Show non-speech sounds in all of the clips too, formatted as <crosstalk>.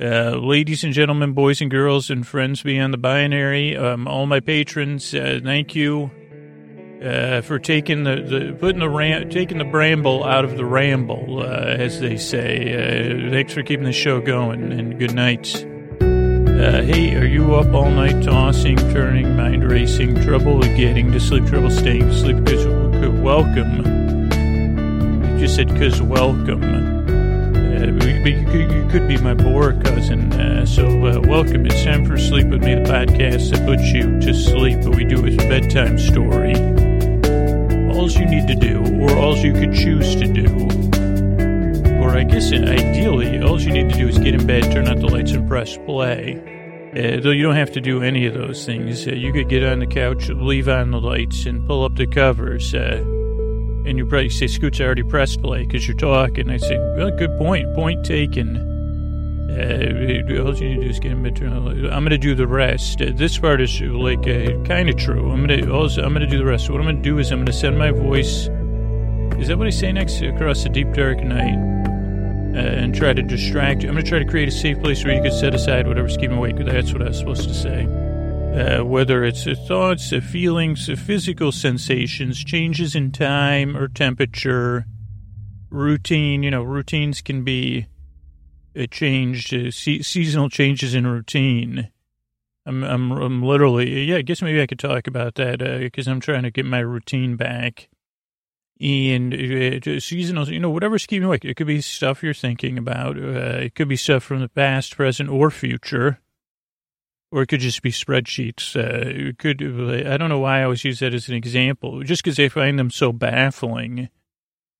Uh, ladies and gentlemen, boys and girls, and friends beyond the binary, um, all my patrons, uh, thank you uh, for taking the, the putting the ram, taking the bramble out of the ramble, uh, as they say. Uh, thanks for keeping the show going, and good night. Hey, are you up all night tossing, turning, mind racing, trouble getting to sleep, trouble staying to sleep? Because welcome. You just said because welcome. Uh, you, could, be my Boer cousin. Uh, so uh, welcome. It's time for Sleep With Me, the podcast that puts you to sleep. But we do is a bedtime story. All you need to do, or all you could choose to do, or I guess ideally, all you need to do is get in bed, turn out the lights, and press play. Uh, though you don't have to do any of those things. Uh, you could get on the couch, leave on the lights, and pull up the covers. Uh, and you probably say, Scoots, I already pressed play because you're talking. I say, well, good point. Point taken. Uh, all you need to do is get in bed. I'm going to do the rest. Uh, this part is like uh, kind of true. I'm going to also I'm going to do the rest. What I'm going to do is I'm going to send my voice. Is that what I say next? Across the deep dark night uh, and try to distract you. I'm going to try to create a safe place where you can set aside whatever's keeping you awake. That's what I was supposed to say. Uh, whether it's uh, thoughts, uh, feelings, uh, physical sensations, changes in time or temperature, routine. You know, routines can be uh, changed, uh, se- seasonal changes in routine. I'm, I'm, I'm literally, yeah, I guess maybe I could talk about that because I'm trying to get my routine back and uh, seasonal, you know, whatever's keeping you awake. It could be stuff you're thinking about. Uh, it could be stuff from the past, present, or future. Or it could just be spreadsheets. Uh, it could, I don't know why I always use that as an example. Just because I find them so baffling,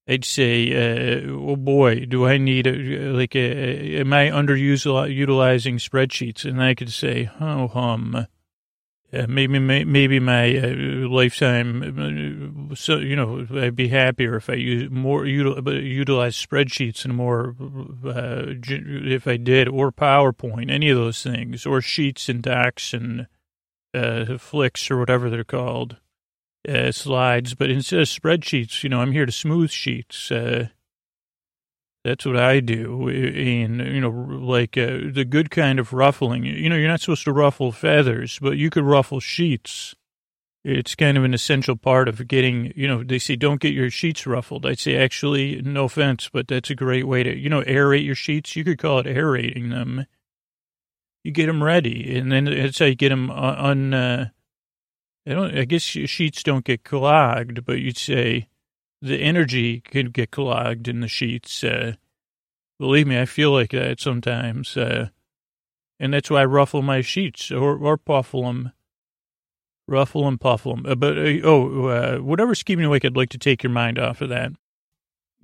I'd say, uh, oh boy, do I need, a, like, a, am I underutilizing spreadsheets? And I could say, oh, hum uh, maybe maybe my uh, lifetime, uh, so you know, I'd be happier if I use more util, utilize spreadsheets and more uh, if I did, or PowerPoint, any of those things, or sheets and docs and uh, flicks or whatever they're called, uh, slides. But instead of spreadsheets, you know, I'm here to smooth sheets. That's what I do. And, you know, like uh, the good kind of ruffling. You know, you're not supposed to ruffle feathers, but you could ruffle sheets. It's kind of an essential part of getting, you know, they say don't get your sheets ruffled. I'd say actually, no offense, but that's a great way to, you know, aerate your sheets. You could call it aerating them. You get them ready, and then that's how you get them on, uh, I don't, I guess sheets don't get clogged, but you'd say, the energy could get clogged in the sheets. Uh, believe me, I feel like that sometimes. Uh, and that's why I ruffle my sheets or, or puffle them. Ruffle and puffle them. Uh, but, uh, oh, uh, whatever's keeping you awake, I'd like to take your mind off of that.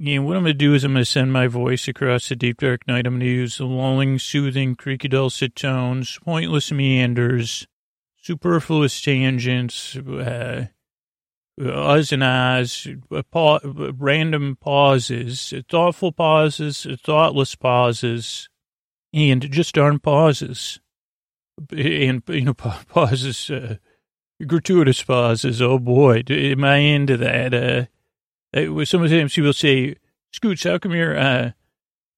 And what I'm going to do is I'm going to send my voice across the deep dark night. I'm going to use the lulling, soothing, creaky dulcet tones, pointless meanders, superfluous tangents, uh, us and ahs, pa- random pauses, thoughtful pauses, thoughtless pauses, and just darn pauses. And, you know, <laughs> pauses, uh, gratuitous pauses. Oh boy, am I into that? Uh, sometimes people say, Scoots, how come your uh,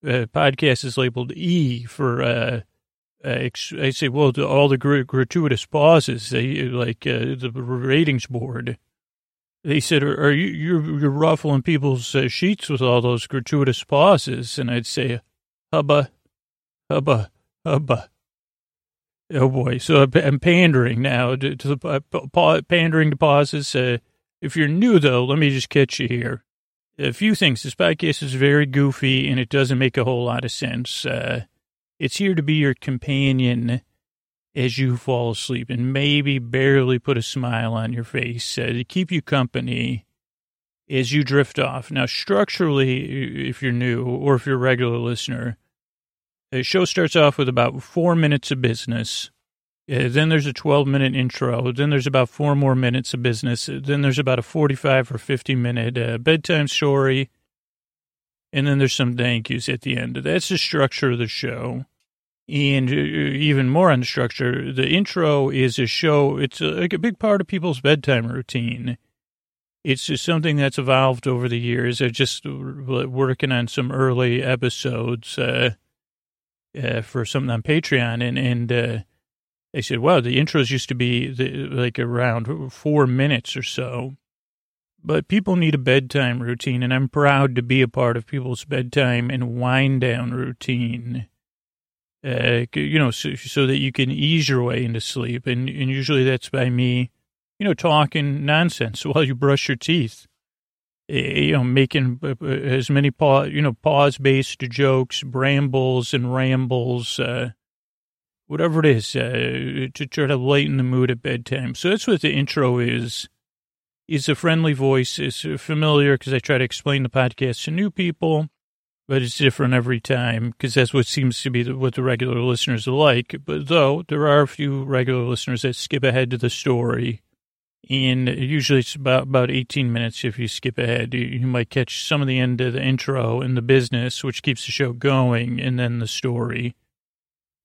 uh, podcast is labeled E for, uh, uh, I say, well, all the gratuitous pauses, they, like uh, the ratings board they said, "Are, are you you're, you're, ruffling people's uh, sheets with all those gratuitous pauses?" And I'd say, "Hubba, hubba, hubba." Oh boy! So I'm pandering now to, to the uh, pandering to pauses. Uh, if you're new though, let me just catch you here. A few things. This podcast is very goofy and it doesn't make a whole lot of sense. Uh, it's here to be your companion as you fall asleep and maybe barely put a smile on your face uh, to keep you company as you drift off. Now, structurally, if you're new or if you're a regular listener, the show starts off with about four minutes of business. Uh, then there's a 12 minute intro. Then there's about four more minutes of business. Then there's about a 45 or 50 minute uh, bedtime story. And then there's some thank yous at the end. That's the structure of the show. And uh, even more on the structure, the intro is a show. It's a, like a big part of people's bedtime routine. It's just something that's evolved over the years. I'm just working on some early episodes. Uh, uh, for something on Patreon, and and uh, they said, "Wow, the intros used to be the, like around four minutes or so." But people need a bedtime routine, and I'm proud to be a part of people's bedtime and wind down routine. Uh, you know, so, so that you can ease your way into sleep, and and usually that's by me, you know, talking nonsense <laughs> while you brush your teeth. Eh, you know, making uh, uh, as many pause, you know, pause based jokes, brambles and rambles, uh, whatever it is, uh, to try to lighten the mood at bedtime. So that's what the intro is. Is a friendly voice. It's familiar because I try to explain the podcast to new people, but it's different every time because that's what seems to be the, what the regular listeners like. But though there are a few regular listeners that skip ahead to the story and usually it's about, about 18 minutes if you skip ahead. You, you, might catch some of the end of the intro and the business, which keeps the show going, and then the story.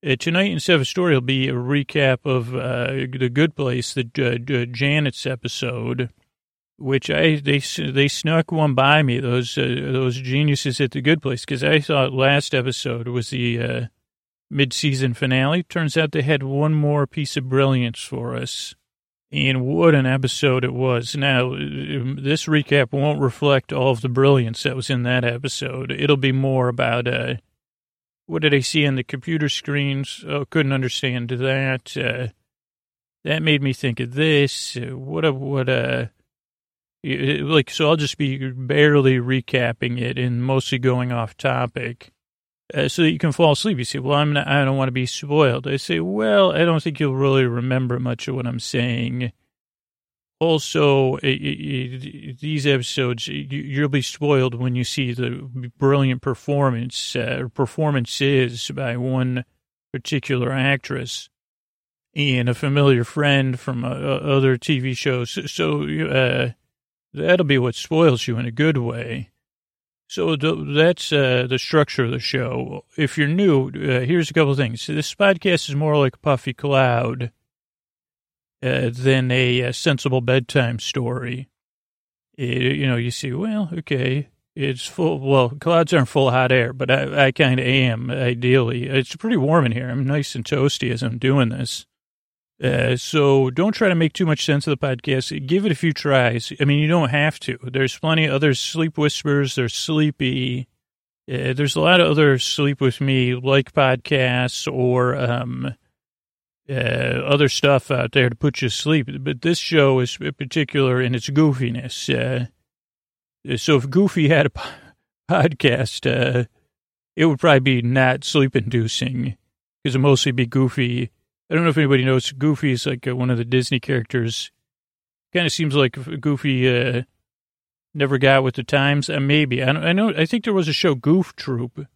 Uh, tonight, instead of a story, it'll be a recap of uh, The Good Place, the uh, Janet's episode, which I they they snuck one by me, those uh, those geniuses at The Good Place, because I thought last episode was the uh, mid-season finale. Turns out they had one more piece of brilliance for us and what an episode it was. Now, this recap won't reflect all of the brilliance that was in that episode. It'll be more about, uh, what did I see on the computer screens? Oh, couldn't understand that. Uh, that made me think of this. Uh, what a, what a, like, so I'll just be barely recapping it and mostly going off topic uh, so that you can fall asleep. You say, well, I'm not, I don't want to be spoiled. I say, well, I don't think you'll really remember much of what I'm saying. Also, it, it, these episodes, you, will be spoiled when you see the brilliant performance uh, performances by one particular actress and a familiar friend from uh, other TV shows. So uh, that'll be what spoils you in a good way. So that's uh, the structure of the show. If you're new, uh, here's a couple of things. This podcast is more like a puffy cloud uh, than a, a, sensible bedtime story. It, you know, you see, well, okay, it's full. Well, clouds aren't full of hot air, but I, I kind of am. Ideally, it's pretty warm in here. I'm nice and toasty as I'm doing this. Uh, so don't try to make too much sense of the podcast. Give it a few tries. I mean, you don't have to. There's plenty of other sleep whispers. There's sleepy. Uh, there's a lot of other sleep with me like podcasts or um, uh, other stuff out there to put you to sleep. But this show is particular in its goofiness. Uh, so if Goofy had a <laughs> podcast, uh, it would probably be not sleep inducing because it mostly be Goofy I don't know if anybody knows Goofy is like uh, one of the Disney characters. Kind of seems like Goofy uh, never got with the times. Uh, maybe I, I, know. I think there was a show Goof Troop,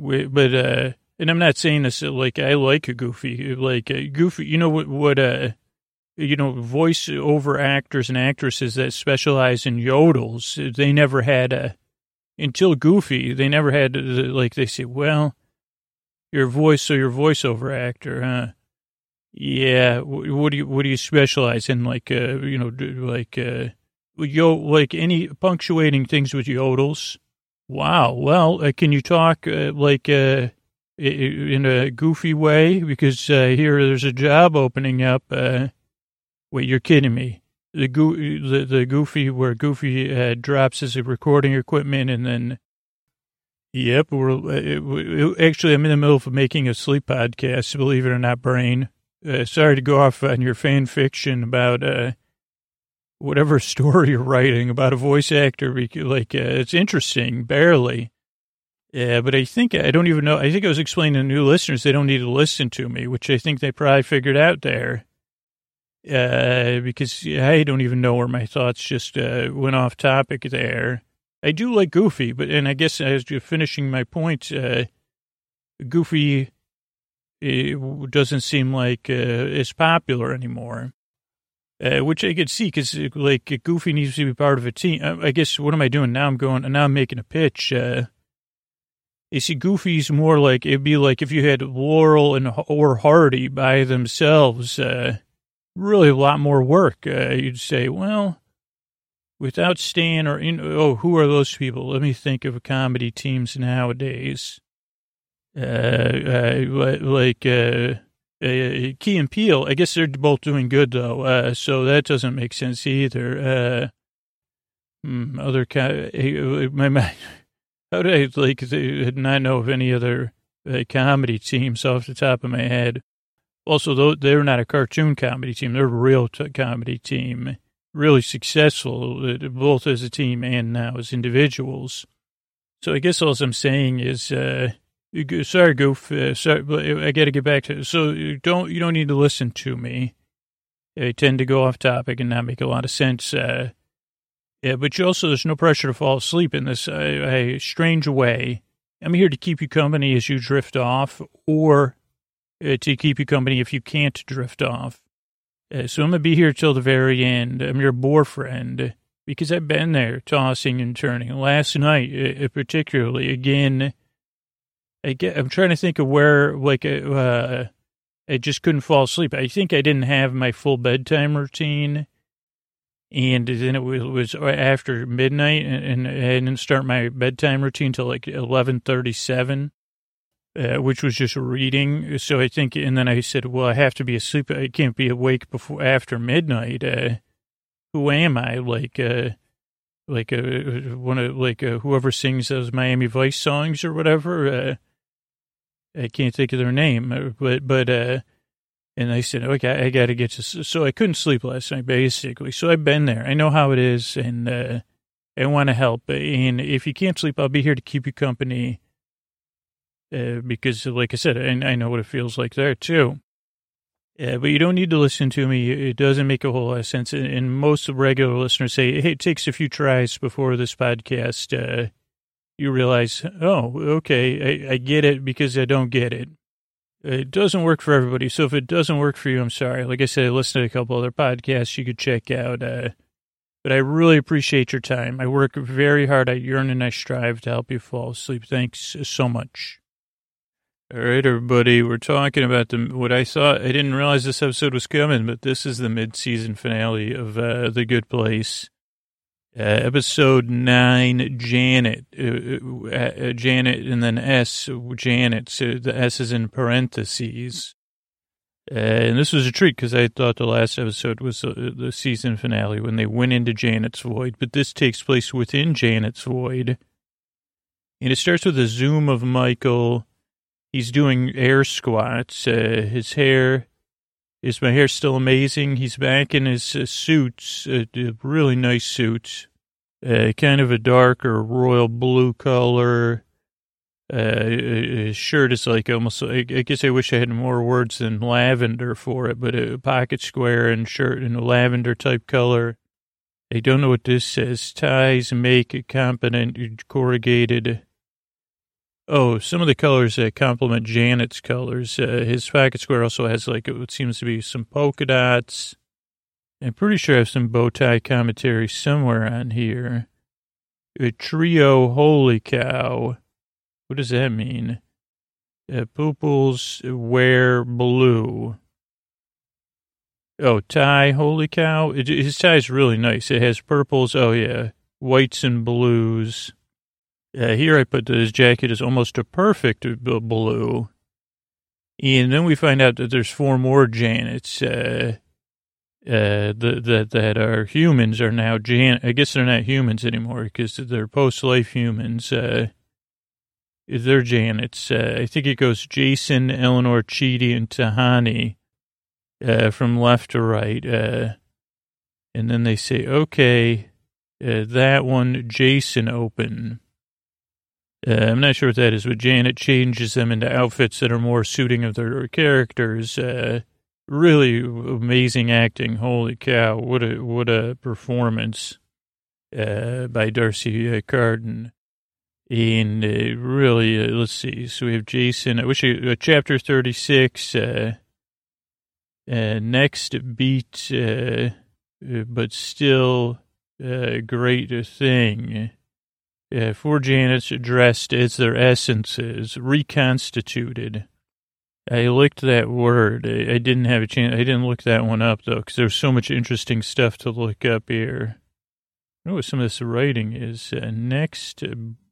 but uh, and I'm not saying this uh, like I like a Goofy. Like uh, Goofy, you know what? What uh, you know, voice over actors and actresses that specialize in yodels. They never had a until Goofy. They never had like they say. Well, your voice, so your voiceover actor, huh? Yeah. What do you What do you specialize in? Like, uh, you know, like, uh, yo, like any punctuating things with yodels. Wow. Well, uh, can you talk uh, like uh, in a goofy way? Because uh, here, there's a job opening up. Uh, wait, you're kidding me? The go- the, the goofy where Goofy uh, drops his recording equipment and then. Yep, we're uh, actually I'm in the middle of making a sleep podcast. Believe it or not, brain. Uh, sorry to go off on your fan fiction about uh, whatever <laughs> story you're writing about a voice actor. Like, uh, it's interesting, barely. Yeah, but I think, I don't even know, I think I was explaining to new listeners they don't need to listen to me, which I think they probably figured out there. Uh, because I don't even know where my thoughts just uh, went off topic there. I do like Goofy, but, and I guess as you're finishing my point, uh, Goofy it doesn't seem like uh, it's popular anymore. Uh, which I could see because like Goofy needs to be part of a team. I, I, guess what am I doing now? I'm going and now. I'm making a pitch. Uh, you see, Goofy's more like it'd be like if you had Laurel and or Hardy by themselves. Uh, really, a lot more work. Uh, you'd say, well, without Stan or in, oh, who are those people? Let me think of comedy teams nowadays. Uh, uh, like uh, Key and Peele. I guess they're both doing good though, so that doesn't make sense either. Uh, hmm, other uh, <laughs> my, my how did I like not know of any other comedy teams off the top of my head? Also, they're not a cartoon comedy team; they're a real t- comedy team, really successful both as a team and now as individuals. So I guess all I'm saying is. Uh, Sorry, Goof. Uh, sorry, but I got to get back to. So you don't you don't need to listen to me. I tend to go off topic and not make a lot of sense. Uh, yeah, but you also there's no pressure to fall asleep in this uh, strange way. I'm here to keep you company as you drift off, or uh, to keep you company if you can't drift off. Uh, so I'm gonna be here till the very end. I'm your bore friend because I've been there, tossing and turning. Last night, uh, particularly, again I get, I'm trying to think of where, like, uh, I just couldn't fall asleep. I think I didn't have my full bedtime routine. And then it was, after midnight, and, and, I didn't start my bedtime routine till like 1137, uh, which was just reading. So I think, and then I said, well, I have to be asleep. I can't be awake before, after midnight. Uh, who am I? Like, uh, like, uh, one of, like, uh, whoever sings those Miami Vice songs or whatever, uh, I can't think of their name, uh, but, but, uh, and I said, okay, I got to get to, so I couldn't sleep last night, basically. So I've been there. I know how it is, and, uh, I want to help. And if you can't sleep, I'll be here to keep you company. Uh, because, like I said, I, I know what it feels like there, too. Yeah, but you don't need to listen to me. It doesn't make a whole lot of sense. And most regular listeners say, hey, it takes a few tries before this podcast uh, you realize, oh, okay, I, I, get it because I don't get it. It doesn't work for everybody. So if it doesn't work for you, I'm sorry. Like I said, I listened to a couple other podcasts you could check out. Uh, but I really appreciate your time. I work very hard. I yearn and I strive to help you fall asleep. Thanks so much. All right, everybody. We're talking about the what I thought. I didn't realize this episode was coming, but this is the mid-season finale of uh, The Good Place. Uh, episode nine, Janet, uh, uh, uh, Janet, and then S, Janet. So the S is in parentheses. Uh, and this was a treat because I thought the last episode was the season finale when they went into Janet's void, but this takes place within Janet's void. And it starts with a zoom of Michael. He's doing air squats. Uh, his hair is my hair still amazing? He's back in his uh, suits, uh, really nice suits, uh, kind of a darker royal blue color. Uh, his shirt is like almost, I, I guess I wish I had more words than lavender for it, but a pocket square and shirt in a lavender type color. I don't know what this says. Ties make a competent corrugated Oh, some of the colors that complement Janet's colors. Uh, his pocket square also has like it seems to be some polka dots. I'm pretty sure I have some bow tie commentary somewhere on here. A trio, holy cow. What does that mean? Uh, Pooples wear blue. Oh, tie, holy cow. It, his tie is really nice. It has purples. Oh, yeah. Whites and blues. Uh, here I put his jacket is almost a perfect blue. And then we find out that there's four more Janets, uh, uh, that, that are humans are now Jan. I guess they're not humans anymore because they're post-life humans. Uh, they're Janets. Uh, I think it goes Jason, Eleanor, Chidi, and Tahani, uh, from left to right. Uh, and then they say, okay, uh, that one, Jason, open. Uh, I'm not sure what that is, but Janet changes them into outfits that are more suiting of their characters. Uh, really amazing acting. Holy cow! What a what a performance uh, by D'Arcy uh, Carden. And uh, really, uh, let's see. So we have Jason. I wish I, chapter thirty six. next beat, but still a great thing. Uh, four Janets dressed as their essences, reconstituted. I licked that word. I, I, didn't have a chance. I didn't look that one up, though, because there's so much interesting stuff to look up here. I know what some of this writing is. Uh, next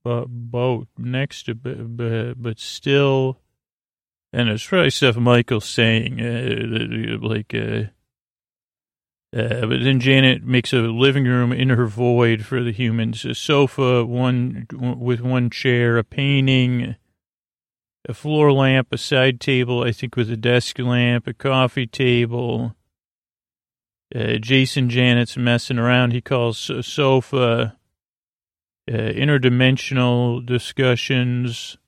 bo- boat next b- but still, and it's probably stuff Michael's saying, uh, like, uh, but then Janet makes a living room in her void for the humans, a sofa, one with one chair, a painting, a floor lamp, a side table, I think with a desk lamp, a coffee table. Uh, Jason Janet's messing around. He calls sofa. Uh, interdimensional discussions.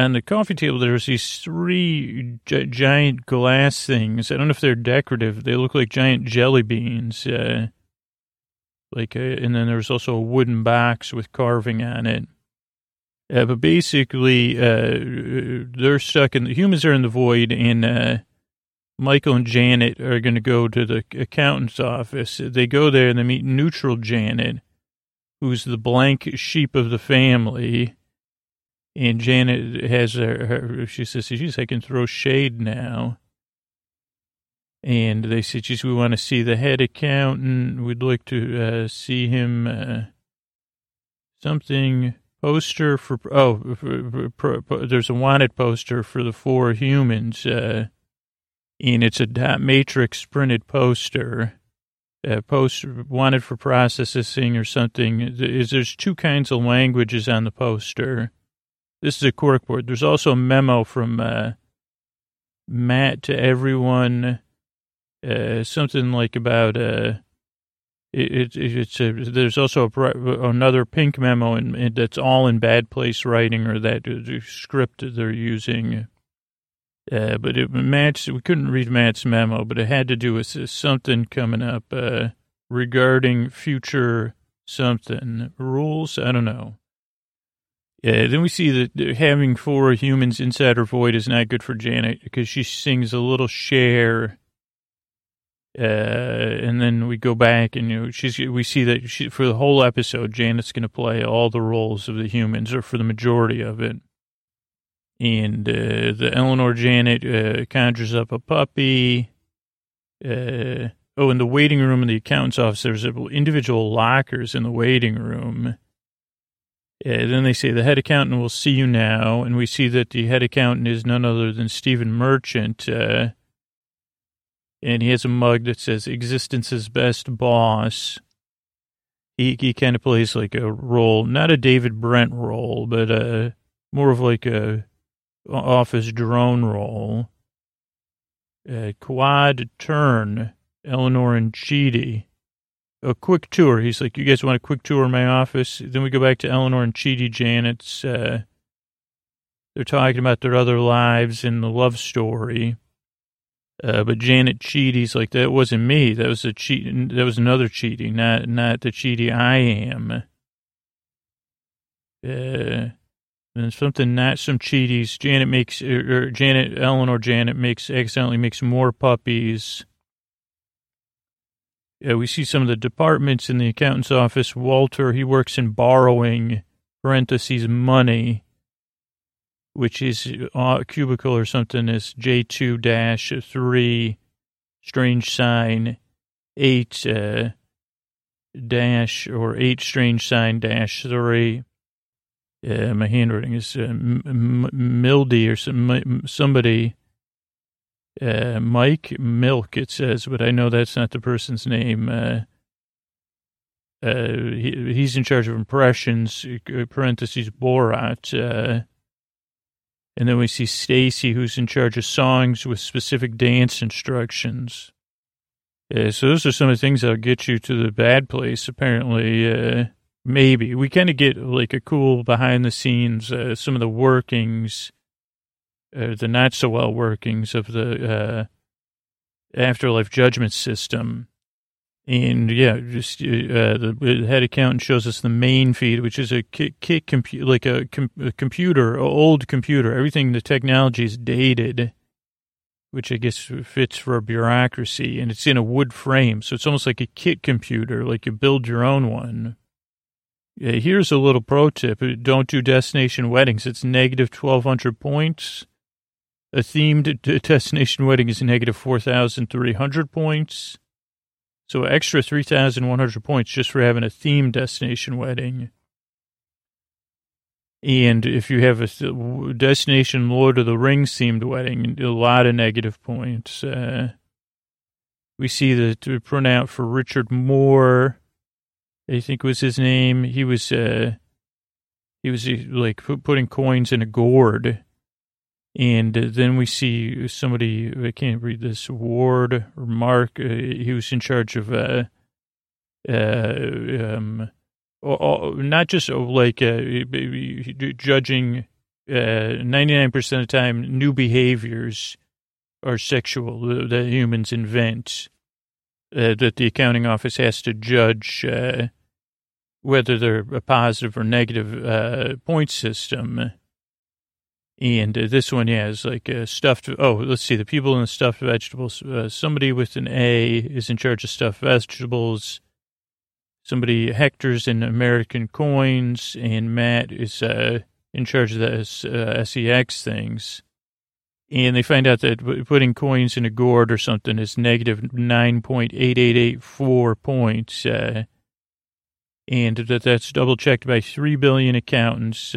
On the coffee table, there's these three gi- giant glass things. I don't know if they're decorative. They look like giant jelly beans. Uh, like, uh, and then there's also a wooden box with carving on it. Uh, but basically, uh, they're stuck in the humans are in the void, and uh, Michael and Janet are going to go to the accountant's office. They go there and they meet neutral Janet, who's the blank sheep of the family. And Janet has her, her she says, geez, I can throw shade now. And they said, geez, we want to see the head accountant. We'd like to uh, see him, uh, something poster for, oh, for, for, for, there's a wanted poster for the four humans, uh, and it's a dot matrix printed poster. Uh, post wanted for processing or something. Is there's two kinds of languages on the poster. This is a corkboard. There's also a memo from uh, Matt to everyone. Uh, something like about uh, it, it, it's a, there's also a, another pink memo and that's all in bad place writing or that uh, script they're using. Uh, but it Matt's, we couldn't read Matt's memo, but it had to do with something coming up uh, regarding future something rules. I don't know. Yeah, then we see that having four humans inside her void is not good for Janet because she sings a little Cher. Uh, and then we go back and you know, she's we see that she, for the whole episode, Janet's going to play all the roles of the humans, or for the majority of it. And uh, the Eleanor Janet uh, conjures up a puppy. Uh, oh, in the waiting room in the accountant's office, there's individual lockers in the waiting room. Yeah, then they say the head accountant will see you now, and we see that the head accountant is none other than Stephen Merchant, uh, and he has a mug that says "Existence's best boss." He he kind of plays like a role, not a David Brent role, but uh, more of like a office drone role. Uh, quad turn, Eleanor and Chidi a quick tour. He's like, you guys want a quick tour of my office? Then we go back to Eleanor and Chidi Janet's. Uh, they're talking about their other lives and the love story. Uh, but Janet Chidi's like, that wasn't me. That was a cheat. That was another Chidi, not, not the Chidi I am. Uh, and something, not some Chidis. Janet makes, or, or Janet, Eleanor Janet makes, accidentally makes more puppies. Yeah, we see some of the departments in the accountant's office. Walter, he works in borrowing, parentheses, money, which is uh, cubicle or something is J2 dash 3, strange sign, 8 uh, dash or 8 strange sign dash 3. Yeah, my handwriting is uh, M- M- Mildy or some, somebody uh, Mike Milk, it says, but I know that's not the person's name. Uh, uh, he, he's in charge of impressions, uh, parentheses, Borat. Uh, and then we see Stacy, who's in charge of songs with specific dance instructions. Uh, so those are some of the things that'll get you to the bad place, apparently. Uh, maybe. We kind of get like a cool behind the scenes, uh, some of the workings uh, the not so well workings of the uh, afterlife judgment system. And yeah, just uh, the head accountant shows us the main feed, which is a kit, kit computer, like a, com- a computer, a old computer. Everything, the technology is dated, which I guess fits for a bureaucracy, and it's in a wood frame, so it's almost like a kit computer, like you build your own one. Yeah, here's a little pro tip: don't do destination weddings. It's negative twelve hundred points. A themed destination wedding is negative 4,300 points. So extra 3,100 points just for having a themed destination wedding. And if you have a destination Lord of the Rings themed wedding, a lot of negative points. Uh, we see the printout for Richard Moore, I think was his name. He was, uh, he was like putting coins in a gourd. And then we see somebody, I can't read this, Ward or Mark, uh, he was in charge of, uh, uh, um, not just uh, like uh, judging uh, 99% of the time new behaviors are sexual that humans invent, uh, that the accounting office has to judge uh, whether they're a positive or negative uh, point system. And this one, yeah, is like a stuffed. Oh, let's see. The people in the stuffed vegetables. somebody with an A is in charge of stuffed vegetables somebody Hector's in American coins, and Matt is uh, in charge of the uh, SEX things. And they find out that putting coins in a gourd or something is negative 9.8884 points. Uh, and that that's double checked by 3 billion accountants.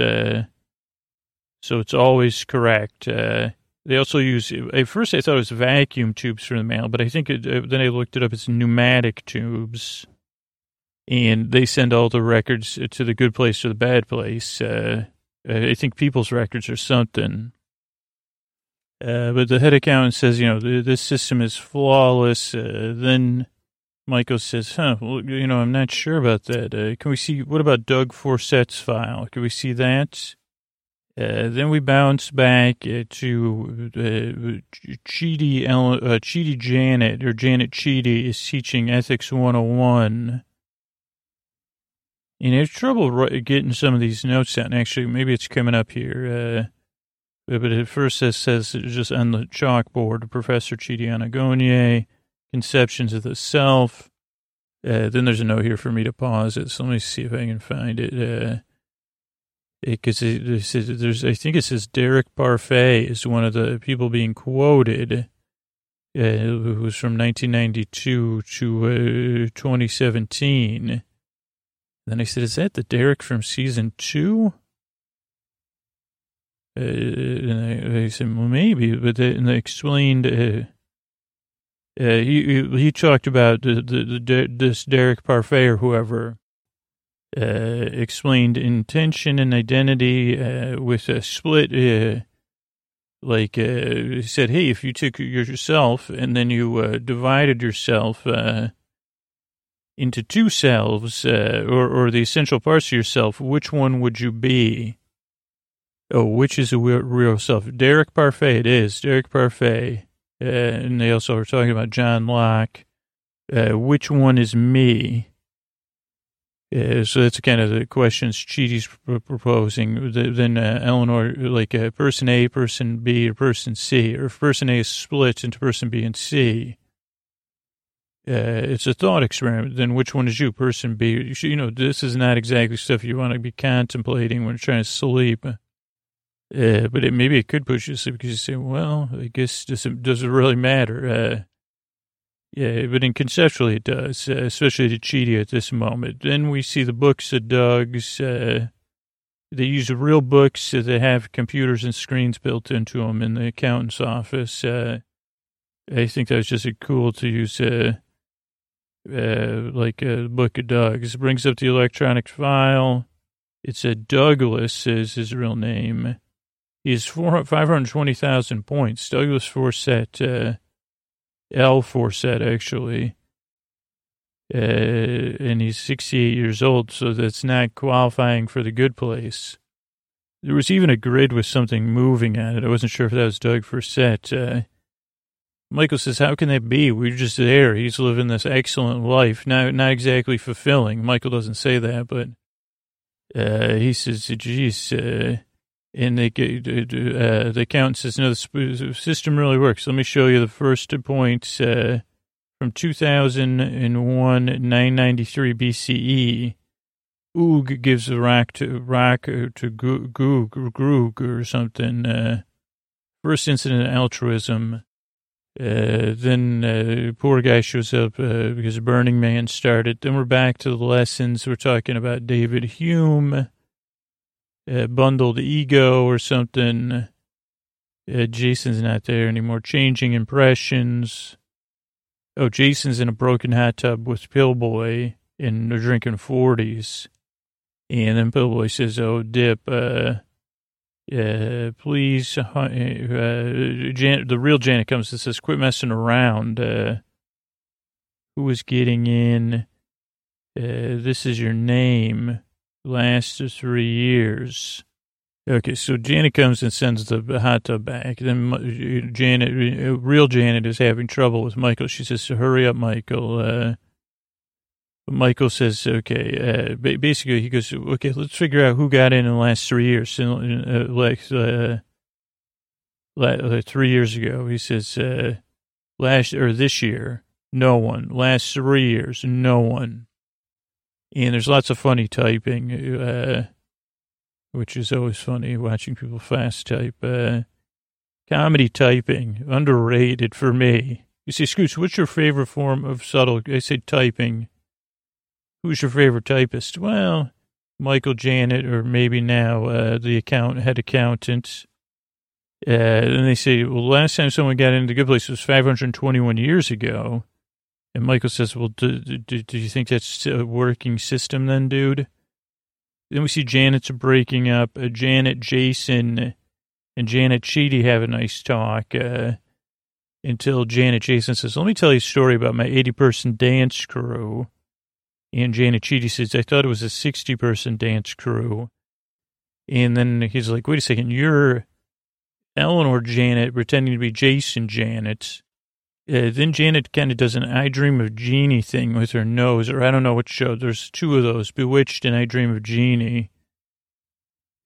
Uh, so it's always correct. Uh, they also use, at first I thought it was vacuum tubes for the mail, but I think it, uh, then I looked it up, it's pneumatic tubes and they send all the records to the good place or the bad place. Uh, I think people's records or something. Uh, but the head accountant says, you know, this system is flawless. Uh, then Michael says, huh, well, you know, I'm not sure about that. Uh, can we see, what about Doug Forcett's file? Can we see that? Uh, then we bounce back uh, to uh, Chidi, uh, Chidi Janet, or Janet Chidi is teaching Ethics 101 and I have trouble getting some of these notes down. Actually, maybe it's coming up here. Uh, but at first it says just on the chalkboard, Professor Chidi Anagonye, Conceptions of the Self. Then there's a note here for me to pause it. So let me see if I can find it. Because there's, I think it says Derek Parfait is one of the people being quoted, uh, who was from 1992 to uh, 2017. Then I said, is that the Derek from season two? Uh, and I, I, said, well, maybe, but they, and they explained, uh, uh, he, he talked about the, the, the, this Derek Parfait or whoever, explained intention and identity, uh, with a split, uh, like, he said, hey, if you took yourself and then you, divided yourself, into two selves, uh, or, or the essential parts of yourself, which one would you be? Oh, which is a real self? Derek Parfait, it is. Derek Parfait. Uh, and they also are talking about John Locke. Uh, which one is me? Uh, so that's kind of the questions Chidi's proposing. Then uh, Eleanor, like uh, person A, person B, or person C, or if person A is split into person B and C uh, it's a thought experiment. Then which one is you, person B? You, should, you know, this is not exactly stuff you want to be contemplating when trying to sleep. Uh, but it, maybe it could push you to sleep because you say, well, I guess does it, does it really matter? Uh, yeah, but in conceptually it does, uh, especially to Chidi at this moment. Then we see the books of Doug's. Uh, they use real books that have computers and screens built into them in the accountant's office. Uh, I think that was just cool to use uh, uh, like a book of Doug's. It brings up the electronic file. It's a Douglas is his real name. He has 520,000 points. Douglas Forcett, uh, L Forcett, actually. Uh, and he's 68 years old, so that's not qualifying for the good place. There was even a grid with something moving on it. I wasn't sure if that was Doug Forcett. Uh, Michael says, how can that be? We're just there. He's living this excellent life. Not, not exactly fulfilling. Michael doesn't say that, but, uh, he says, geez, uh, and they, uh, the accountant says, no, the system really works. Let me show you the first point, uh, from 2001, 993 BCE. Oog gives a rock to rock to Goog, Groog or something. Uh, first incident of altruism. Uh, then uh, poor guy shows up uh, because Burning Man started. Then we're back to the lessons. We're talking about David Hume. Uh, bundled ego or something. Uh, Jason's not there anymore. Changing impressions. Oh, Jason's in a broken hot tub with Pillboi and they're drinking 40s. And then Pillboi says, Oh, Dip, uh, uh, please, uh, uh, Jan- the real Janet comes and says, quit messing around. Uh, who is getting in? Uh, this is your name. Last three years. Okay, so Janet comes and sends the hot tub back. Then Janet, real Janet, is having trouble with Michael. She says, "Hurry up, Michael." Uh, Michael says, "Okay." Uh, basically, he goes, "Okay, let's figure out who got in in the last three years." Uh, like uh, like three years ago, he says, uh, "Last or this year, no one. Last three years, no one." And there's lots of funny typing. Uh, which is always funny watching people fast type. Uh, comedy typing, underrated for me. You say, Scoots, what's your favorite form of subtle? I say typing. Who's your favorite typist? Well, Michael Janet, or maybe now uh, the account head accountant. Uh, and they say, well, last time someone got into good place was 521 years ago. And Michael says, well, do, do, do you think that's a working system then, dude? Then we see Janet's breaking up. Uh, Janet, Jason, and Janet Chidi have a nice talk uh, until Janet Jason says, Let me tell you a story about my 80 person dance crew. And Janet Chidi says, I thought it was a 60 person dance crew. And then he's like, Wait a second, you're Eleanor Janet pretending to be Jason Janet. Uh, then Janet kind of does an I Dream of Jeannie thing with her nose, or I don't know what show. There's two of those, Bewitched and I Dream of Jeannie.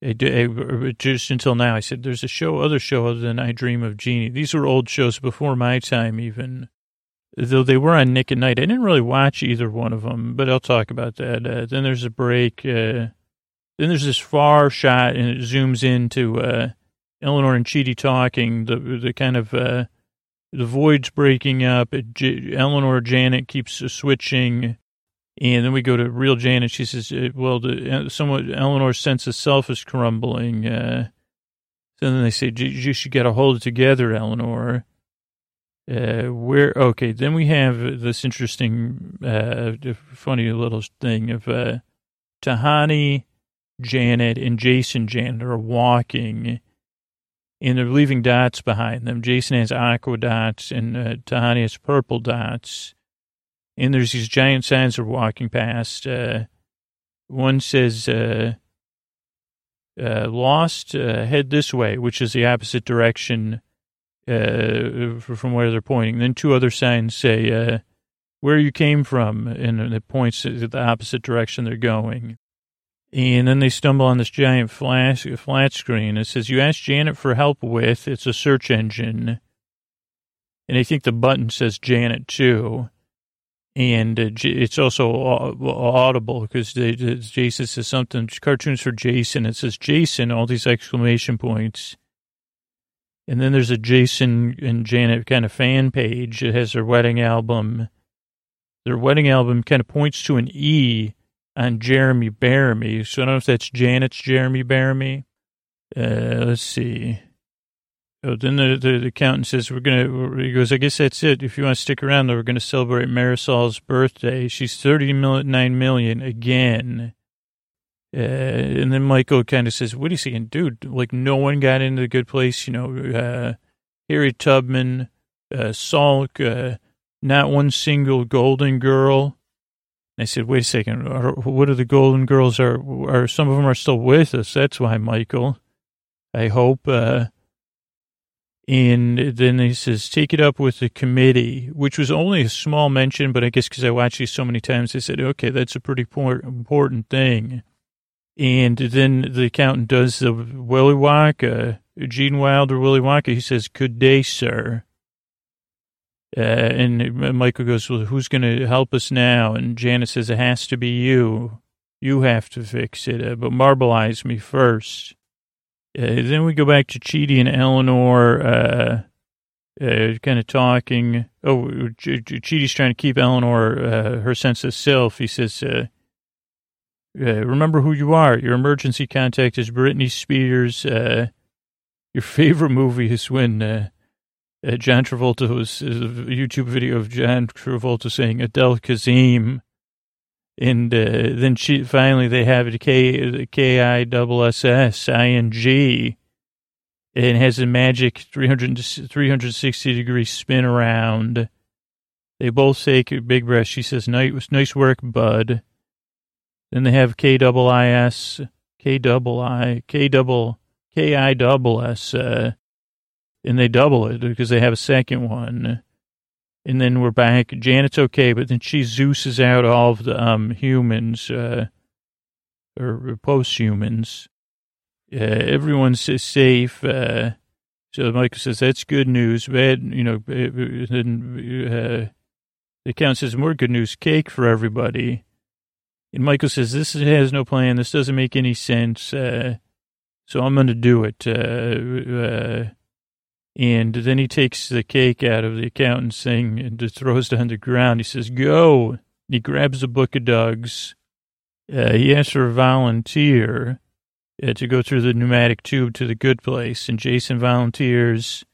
I, I, just until now, I said there's a show, other show other than I Dream of Jeannie. These were old shows before my time, even though they were on Nick at Night. I didn't really watch either one of them, but I'll talk about that. Uh, then there's a break. Uh, then there's this far shot, and it zooms into uh, Eleanor and Chidi talking. The the kind of uh, the void's breaking up. J- Eleanor Janet keeps switching. And then we go to real Janet. She says, uh, well, the, uh, Eleanor's sense of self is crumbling. Uh, so then they say, you should get a hold together, Eleanor. Uh, where, okay, then we have this interesting, uh, funny little thing of, uh, Tahani, Janet, and Jason Janet are walking and they're leaving dots behind them. Jason has aqua dots and uh, Tahani has purple dots. And there's these giant signs they're walking past. Uh, one says, uh, uh, lost, uh, head this way, which is the opposite direction uh, from where they're pointing. Then two other signs say, uh, where you came from, and it points to the opposite direction they're going. And then they stumble on this giant flat screen. It says, you asked Janet for help with, it's a search engine. And I think the button says Janet too. And uh, it's also audible because Jason says something, cartoons for Jason. It says Jason, all these exclamation points. And then there's a Jason and Janet kind of fan page. It has their wedding album. Their wedding album kind of points to an E on Jeremy Bearimy. So I don't know if that's Janet's Jeremy Bearimy. Uh, let's see. Oh, then the, the, the, accountant says, we're going to, he goes, I guess that's it. If you want to stick around, we're going to celebrate Marisol's birthday. She's 39 million again. Uh, and then Michael kind of says, what are you saying? Dude, like no one got into the good place. You know, uh, Harriet Tubman, uh, Salk, uh, not one single golden girl. I said, wait a second, are, what are the Golden Girls? Are, are some of them are still with us? That's why, Michael. I hope. Uh, and then he says, take it up with the committee, which was only a small mention, but I guess because I watched these so many times, I said, okay, that's a pretty important thing. And then the accountant does the Willy Wonka, Gene Wilder, Willy Wonka. He says, good day, sir. Uh, and Michael goes, well, who's going to help us now? And Janice says, it has to be you. You have to fix it, uh, but marbleize me first. Uh, then we go back to Chidi and Eleanor, uh, uh, kind of talking. Oh, Ch- Chidi's trying to keep Eleanor, uh, her sense of self. He says, remember who you are. Your emergency contact is Britney Spears. Your favorite movie is when uh, uh, John Travolta was a YouTube video of John Travolta saying Adele Dazeem. And uh, then she finally they have it K K I S S I N G. It has a magic 300, 360 degree spin around. They both take a big breath. She says, "Nice, nice work, bud." Then they have K double I S, K double I, K double, K I double S, uh, and they double it because they have a second one. And then we're back. Janet's okay, but then she Zeus's out all of the um, humans, uh, or post-humans. Uh, everyone's safe. Uh, so Michael says, that's good news. Bad, you know, then uh, the account says, more good news, cake for everybody. And Michael says, this has no plan. This doesn't make any sense. Uh, so I'm going to do it. Uh, uh, and then he takes the cake out of the accountant's thing and throws it on the ground. He says, go. He grabs a book of Doug's. Uh, he asks for a volunteer uh, to go through the pneumatic tube to the good place. And Jason volunteers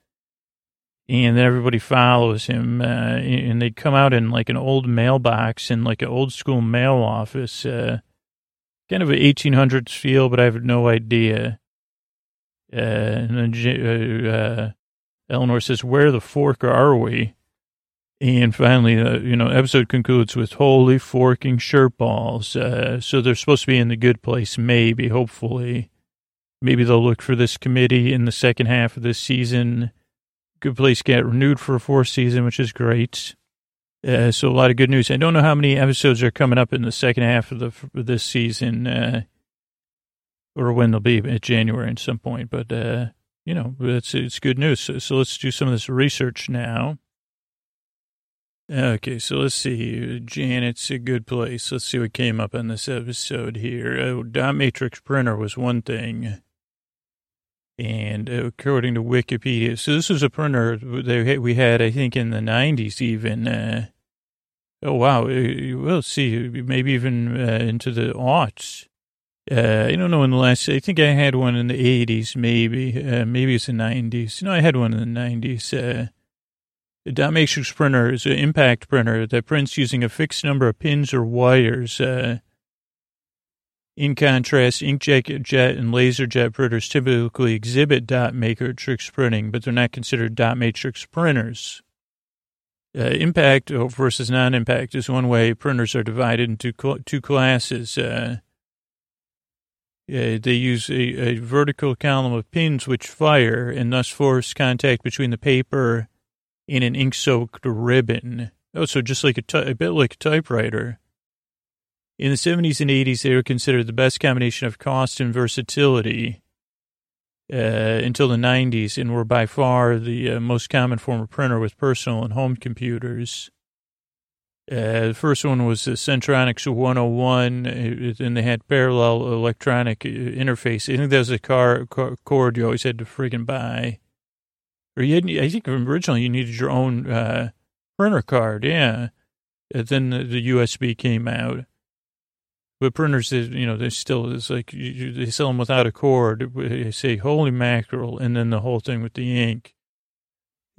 and then everybody follows him, uh, and they come out in like an old mailbox in like an old school mail office, uh, kind of an 1800s feel, but I have no idea. Uh, and then uh, Eleanor says, "Where the fork are we?" And finally, uh, you know, episode concludes with "Holy forking shirt balls." so they're supposed to be in the good place, maybe, hopefully. Maybe they'll look for this committee in the second half of this season Good Place get renewed for a fourth season, which is great. Uh, so a lot of good news. I don't know how many episodes are coming up in the second half of the of this season, uh, or when they'll be at January at some point. But uh, you know, it's it's good news. So, so, let's do some of this research now. Okay, so let's see. Janet's a good place. Let's see what came up on this episode here. Oh, dot matrix printer was one thing. And according to Wikipedia, so this was a printer that we had, I think, in the 90s even. Uh, oh, wow. Uh, we'll see. Maybe even uh, into the aughts. Uh, I don't know in the last, I think I had one in the 80s, maybe. Uh, maybe it's the 90s. No, I had one in the 90s. Uh, the dot matrix printer is an impact printer that prints using a fixed number of pins or wires. Uh, in contrast, inkjet jet and laser jet printers typically exhibit dot matrix printing, but they're not considered dot matrix printers. Uh, impact versus non-impact is one way printers are divided into cl- two classes. Uh, uh, they use a, a, vertical column of pins which fire and thus force contact between the paper and an ink-soaked ribbon. Oh, so just like a, a bit like a typewriter. In the 70s and 80s, they were considered the best combination of cost and versatility uh, until the 90s and were by far the uh, most common form of printer with personal and home computers. Uh, the first one was the Centronics 101, uh, and they had parallel electronic uh, interface. I think that was a car, car cord you always had to friggin' buy. Or you had, I think originally you needed your own uh, printer card, yeah. And then the, the USB came out. But printers, you know, they still, it's like you, they sell them without a cord. They say, holy mackerel, and then the whole thing with the ink.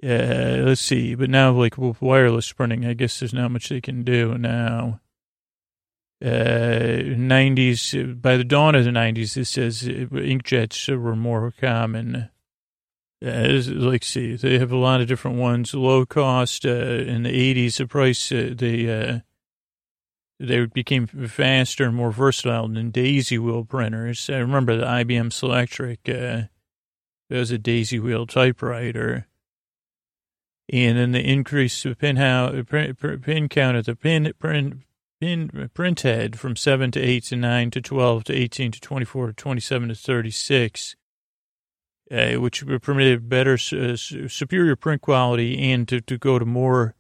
Yeah, let's see. But now, like with wireless printing, I guess there's not much they can do now. Uh, 90s, by the dawn of the 90s, it says inkjets were more common. Uh, like, see, they have a lot of different ones. Low cost uh, in the 80s, the price, uh, they, uh, they became faster and more versatile than daisy wheel printers. I remember the IBM Selectric, uh, it was a daisy wheel typewriter. And then the increased pin, how, pin count at the pin, print, pin print head from 7 to 8 to 9 to 12 to 18 to 24 to 27 to 36, uh, which permitted better, uh, superior print quality and to, to go to more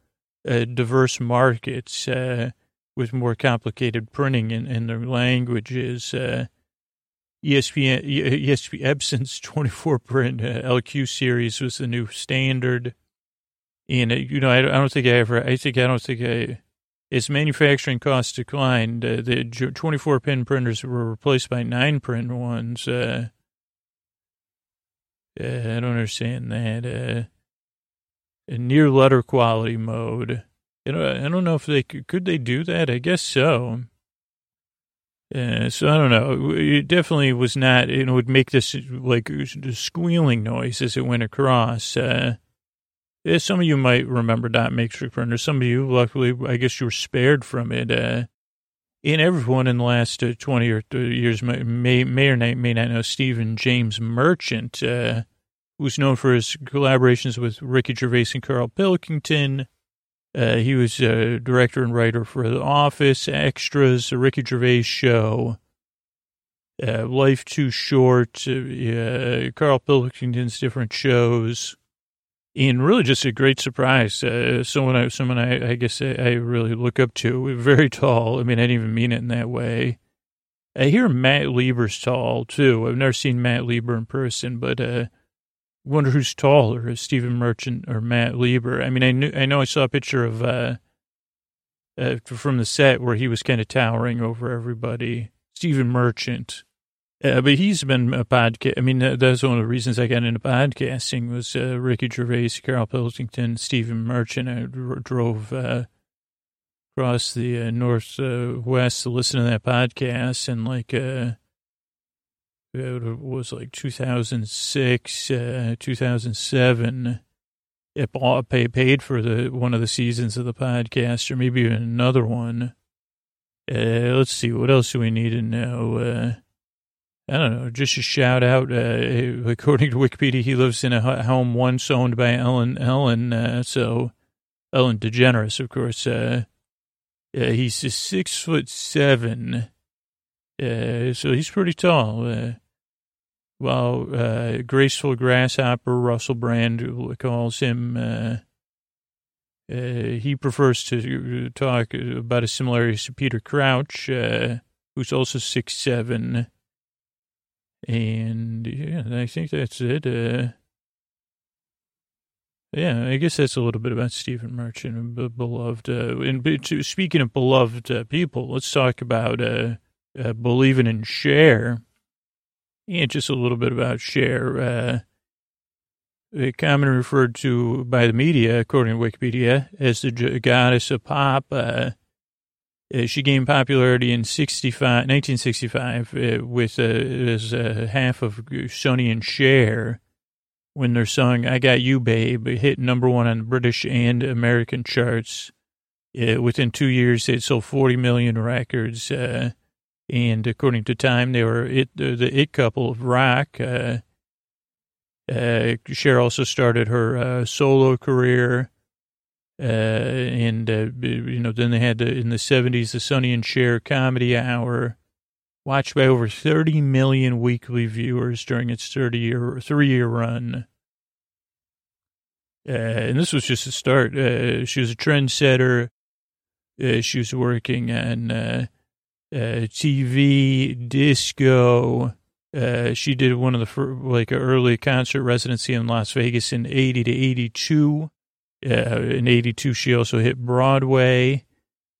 uh, diverse markets. Uh, with more complicated printing in, in their languages. Uh, ESPN, ESP Epson's <laughs> 24 print uh, LQ series was the new standard. And, uh, you know, I, don't think I ever, I think, I don't think I, as manufacturing costs declined, uh, the 24 pin printers were replaced by nine print ones. Uh, uh, I don't understand that. Uh, near letter quality mode. You know, I don't know if they could, could they do that. I guess so. Uh, so I don't know. It definitely was not. Know, would make this like squealing noise as it went across. Uh, some of you might remember dot matrix printer. Some of you, luckily, I guess you were spared from it. Uh, and everyone in the last uh, 20 or 30 years may, may, or may not know Stephen James Merchant, uh, who's known for his collaborations with Ricky Gervais and Karl Pilkington. Uh, he was a director and writer for The Office, Extras, The Ricky Gervais Show, uh, Life Too Short, uh, Karl Pilkington's different shows and really just a great surprise. Uh, someone, I, someone I, I guess I, I, really look up to. Very tall. I mean, I didn't even mean it in that way. I hear Matt Lieber's tall too. I've never seen Matt Lieber in person, but uh, wonder who's taller, Stephen Merchant or Matt Lieber. I mean, I knew, I know I saw a picture of uh, uh from the set where he was kind of towering over everybody. Stephen Merchant. Uh, but he's been a podcast. I mean, that's one of the reasons I got into podcasting was uh, Ricky Gervais, Carol Pilkington, Stephen Merchant. I drove uh, across the uh, northwest to listen to that podcast, and like uh, it was like 2006, uh, 2007. It bought, pay, paid for the one of the seasons of the podcast, or maybe even another one. let's see, what else do we need to know? I don't know, just a shout out. Uh, <laughs> according to Wikipedia, he lives in a home once owned by Ellen. Ellen, uh, so Ellen DeGeneres, of course. Uh, he's six foot seven, uh, so he's pretty tall. Uh, while uh, graceful grasshopper Russell Brand calls him, he prefers to talk about his similarities to Peter Crouch, who's also six seven. And yeah, I think that's it. Uh, yeah, I guess that's a little bit about Stephen Merchant, beloved. Uh, and speaking of beloved uh, people, let's talk about uh, uh, believing in Cher. Yeah, just a little bit about Cher. Uh, commonly referred to by the media, according to Wikipedia, as the goddess of pop. Uh, uh, she gained popularity in 65, 1965 uh, with uh, as uh, half of Sonny and Cher when their song "I Got You, Babe" hit number one on the British and American charts. Uh, within two years, it sold 40 million records, uh, and according to Time, they were it, the it couple of rock. Cher also started her solo career uh, and, uh, you know, then they had the, in the 70s, the Sonny and Cher comedy hour, watched by over 30 million weekly viewers during its 30 year, three year run. Uh, and this was just a start. Uh, she was a trendsetter. Uh, she was working on uh, uh, TV, disco. Uh, she did one of the first, like early concert residency in Las Vegas in 80 to 82. Uh, in 82, she also hit Broadway.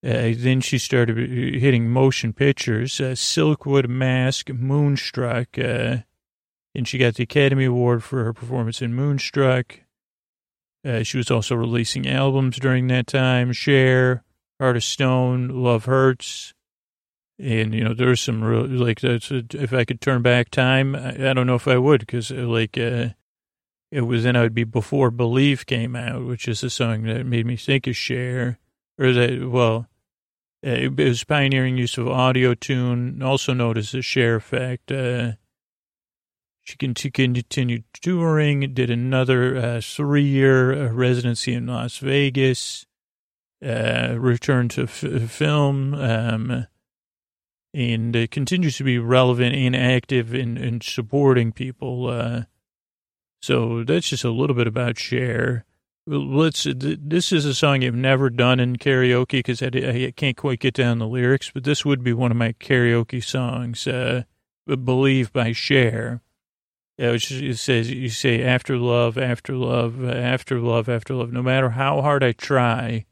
Uh, then she started hitting motion pictures, uh, Silkwood Mask, Moonstruck, uh, and she got the Academy Award for her performance in Moonstruck. Uh, she was also releasing albums during that time, Cher, Heart of Stone, Love Hurts. And, you know, there's some real, like, if I could turn back time, I, I don't know if I would, because, uh, like, it was then I would be before Believe came out, which is a song that made me think of Cher, or that well, it was pioneering use of Auto-Tune, also known as the Cher effect. Uh, she continued touring, did another uh, three-year uh, residency in Las Vegas, uh, returned to f- film, um, and uh, continues to be relevant and active in, in supporting people. Uh, so that's just a little bit about Cher. Let's. This is a song I've never done in karaoke because I, I, can't quite get down the lyrics, but this would be one of my karaoke songs. Uh, "Believe" by Cher. Yeah, it says you say after love, after love, after love, after love. No matter how hard I try,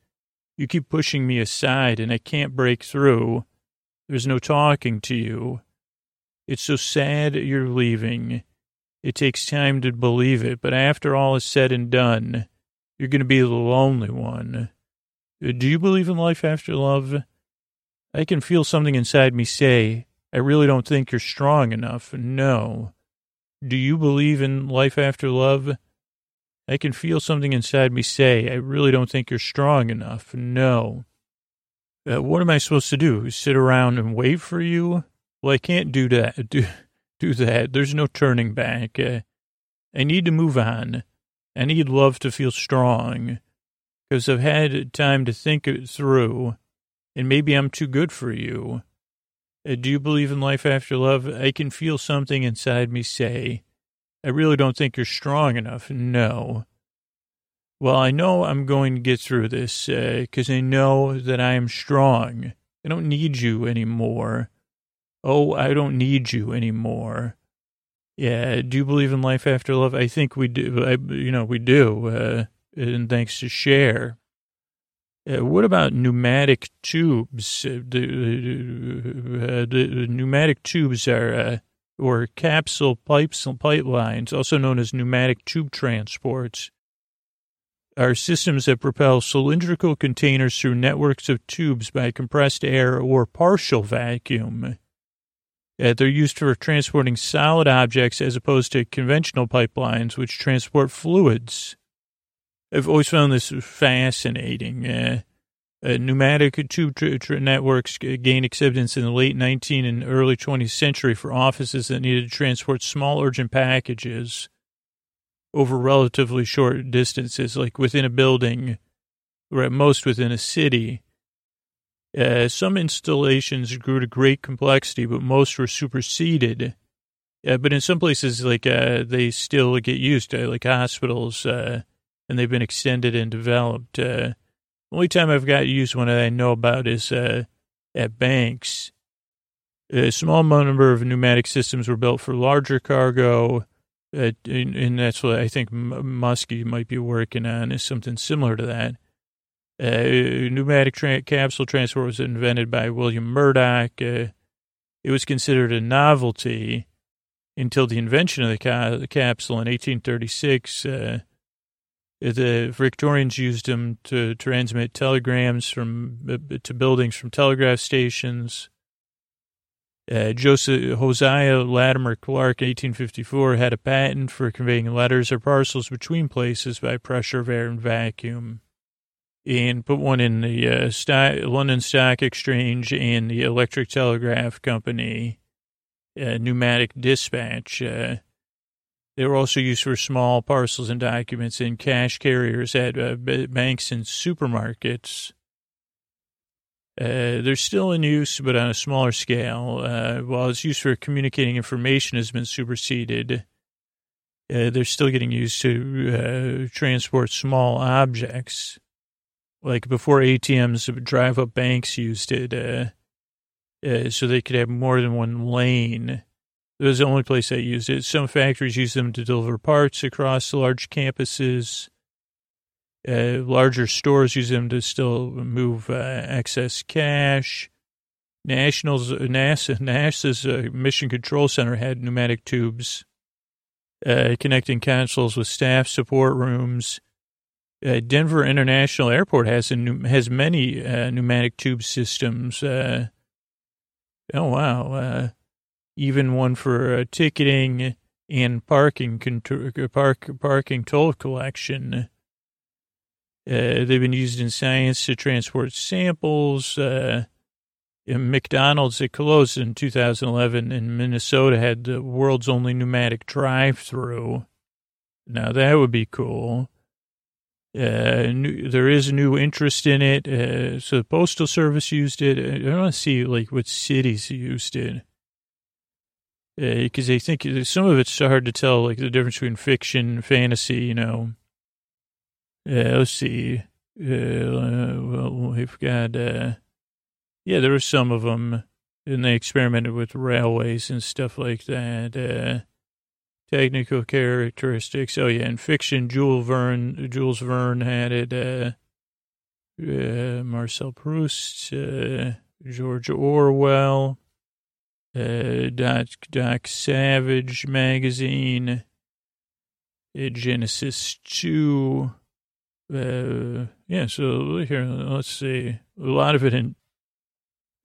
You keep pushing me aside and I can't break through. There's no talking to you. It's so sad you're leaving. It takes time to believe it, but after all is said and done, you're going to be the lonely one. Uh, do you believe in life after love? I can feel something inside me say, I really don't think you're strong enough. No. Do you believe in life after love? I can feel something inside me say, I really don't think you're strong enough. No. Uh, what am I supposed to do? Sit around and wait for you? Well, I can't do that. <laughs> Do, do that. There's no turning back. Uh, I need to move on. I need love to feel strong because I've had time to think it through and maybe I'm too good for you. Uh, do you believe in life after love? I can feel something inside me say, I really don't think you're strong enough. No. Well, I know I'm going to get through this because uh, I know that I am strong. I don't need you anymore. Oh, I don't need you anymore. Yeah. Do you believe in life after love? I think we do. I, you know, we do. Uh, and thanks to Cher. Uh, what about pneumatic tubes? Uh, the, uh, the, pneumatic tubes are, uh, or capsule pipes and pipelines, also known as pneumatic tube transports, are systems that propel cylindrical containers through networks of tubes by compressed air or partial vacuum. Uh, they're used for transporting solid objects as opposed to conventional pipelines, which transport fluids. I've always found this fascinating. Uh, uh, pneumatic tube tr- tr- networks gained acceptance in the late 19th and early 20th century for offices that needed to transport small urgent packages over relatively short distances, like within a building or at most within a city. Uh, some installations grew to great complexity, but most were superseded. Uh, but in some places, like uh, they still get used, uh, like hospitals, uh, and they've been extended and developed. Uh, only time I've got to use one that I know about is at banks. A small number of pneumatic systems were built for larger cargo, and, and, that's what I think Muskie might be working on is something similar to that. Uh, pneumatic tra- capsule transport was invented by William Murdoch. Uh, it was considered a novelty until the invention of the, ca- the capsule in 1836. Uh, the Victorians used them to transmit telegrams from uh, to buildings from telegraph stations. Uh, Joseph Hosea Latimer Clark, 1854, had a patent for conveying letters or parcels between places by pressure of air and vacuum, and put one in the uh, Stock, London Stock Exchange and the Electric Telegraph Company, uh, pneumatic dispatch. Uh, they were also used for small parcels and documents in cash carriers at uh, banks and supermarkets. Uh, they're still in use, but on a smaller scale. Uh, while its use for communicating information has been superseded, they're still getting used to transport small objects. Like before ATMs, drive up banks used it uh, uh, so they could have more than one lane it was the only place I used it. Some factories use them to deliver parts across large campuses. Uh, larger stores use them to still move uh, excess cash. Nationals, NASA, <laughs> NASA's uh, Mission Control Center had pneumatic tubes uh, connecting consoles with staff support rooms. Uh, Denver International Airport has a, has many uh, pneumatic tube systems. oh wow! even one for uh, ticketing and parking uh, park parking toll collection. Uh, they've been used in science to transport samples. Uh, McDonald's at closed in 2011 in Minnesota had the world's only pneumatic drive-through. Now that would be cool. Uh, new, there is a new interest in it. Uh, so the postal service used it. I don't want to see like what cities used it because uh, I think some of it's hard to tell, like the difference between fiction, fantasy. You know. Uh, let's see. Uh, well, we've got. Uh, yeah, there were some of them, and they experimented with railways and stuff like that. Technical characteristics. Oh yeah, in fiction, Jules Verne, Jules Verne had it. Uh, uh, Marcel Proust, uh, George Orwell, uh, Doc, Doc Savage magazine, uh, Genesis 2. Uh, yeah, so here, let's see. A lot of it in.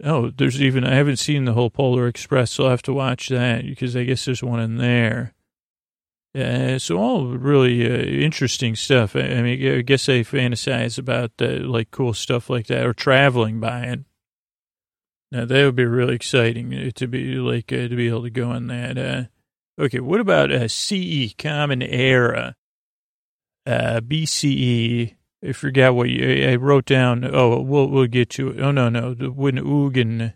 Oh, there's even, I haven't seen the whole Polar Express, so I'll have to watch that because I guess there's one in there. Uh, so all really uh, interesting stuff. I, I, mean, I guess I fantasize about uh, like cool stuff like that or traveling by it. Now that would be really exciting uh, to be like uh, to be able to go on that. Okay, what about CE Common Era? BCE. I forgot what you, I wrote down. Oh, we'll we'll get to it. Oh no no, when Ugan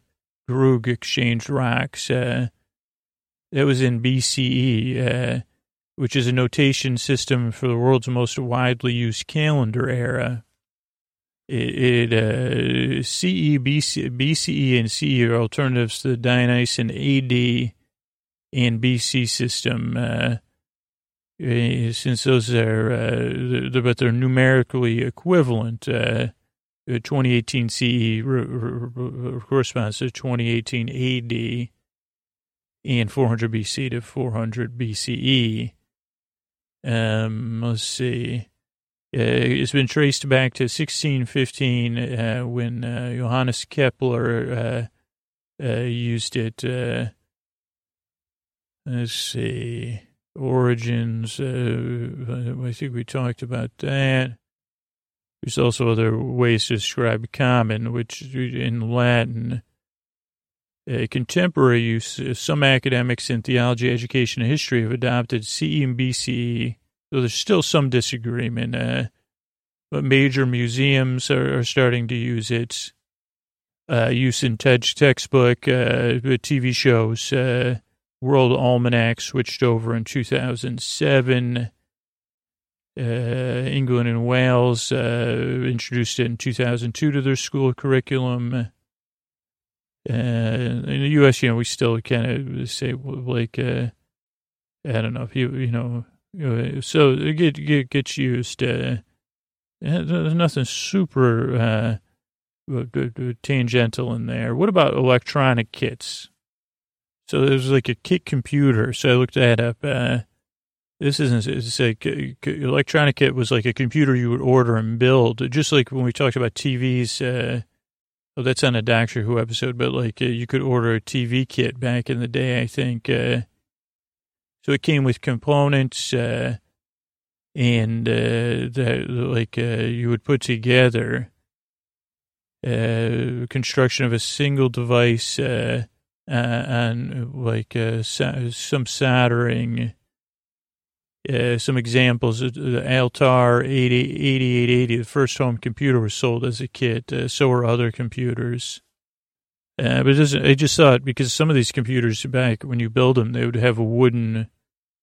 Grug exchanged rocks. That was in BCE, which is a notation system for the world's most widely used calendar era it, it uh, CE, BC, BCE, and CE are alternatives to the Dionysian AD and BC system. Uh, eh, since those are, uh, they're, but they're numerically equivalent. Uh, 2018 CE corresponds to 2018 AD and 400 BC to 400 BCE. Um, let's see. Uh, it's been traced back to 1615 uh, when uh, Johannes Kepler uh, uh, used it. Uh, let's see. Origins. I think we talked about that. There's also other ways to describe common, which in Latin, contemporary use, some academics in theology, education, and history have adopted CE and BCE so there's still some disagreement, uh, but major museums are, are, starting to use it. Uh, use in TED textbook, uh, TV shows, uh, World Almanac switched over in 2007. Uh, England and Wales uh, introduced it in 2002 to their school curriculum. Uh, in the U.S., you know, we still kind of say like, uh, I don't know if you, you know, so it get, get, gets used. Uh, there's nothing super uh, tangential in there. What about electronic kits? So there's like a kit computer. So I looked that up. Uh, this isn't, it's like electronic kit was like a computer you would order and build, just like when we talked about TVs. Uh, oh, that's on a Doctor Who episode, but like uh, you could order a TV kit back in the day, I think. Uh, so it came with components uh, and uh, that like uh, you would put together uh, construction of a single device and like some soldering. Uh, some examples, the Altair 8880, the first home computer was sold as a kit. Uh, so were other computers. Uh, but it doesn't, I just thought because some of these computers back when you build them, they would have a wooden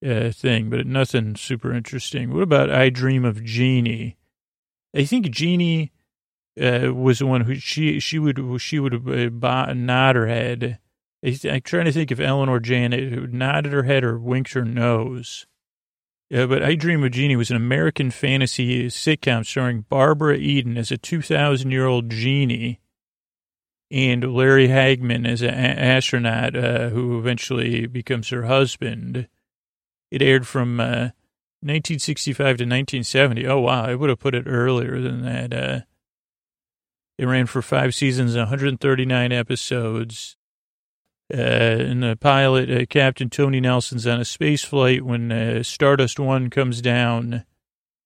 uh, thing, but nothing super interesting. What about I Dream of Jeannie? I think uh, was the one who she she would she would uh, nod her head. I, am trying to think if Eleanor Janet nodded her head or winked her nose. Yeah, but I Dream of Jeannie was an American fantasy sitcom starring Barbara Eden as a 2,000 year old genie and Larry Hagman as an astronaut uh, who eventually becomes her husband. It aired from uh, 1965 to 1970. Oh, wow. I would have put it earlier than that. Uh, it ran for five seasons, 139 episodes. Uh, in the pilot, uh, Captain Tony Nelson's on a space flight when uh, Stardust One comes down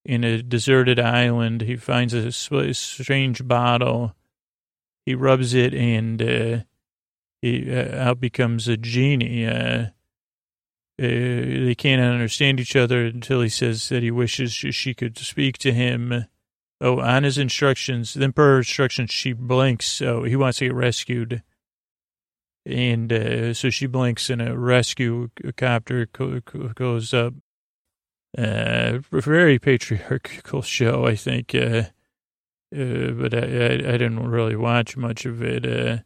in a deserted island. He finds a strange bottle. He rubs it, and uh, he uh, out becomes a genie. Uh, uh, they can't understand each other until he says that he wishes she could speak to him. Oh, on his instructions, then per instructions, she blinks. So he wants to get rescued. And uh, so she blinks and a rescue copter goes up. Uh, very patriarchal show, I think. Uh, uh, but I, I, I, didn't really watch much of it. Uh,